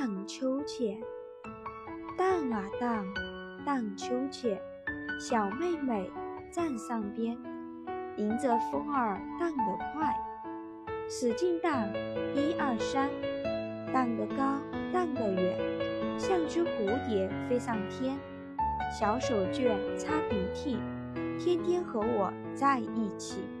荡秋千荡啊荡荡秋千小妹妹站上边迎着风儿荡得快使劲荡一二三荡得高荡得远像只蝴蝶飞上天小手绢擦鼻涕天天和我在一起。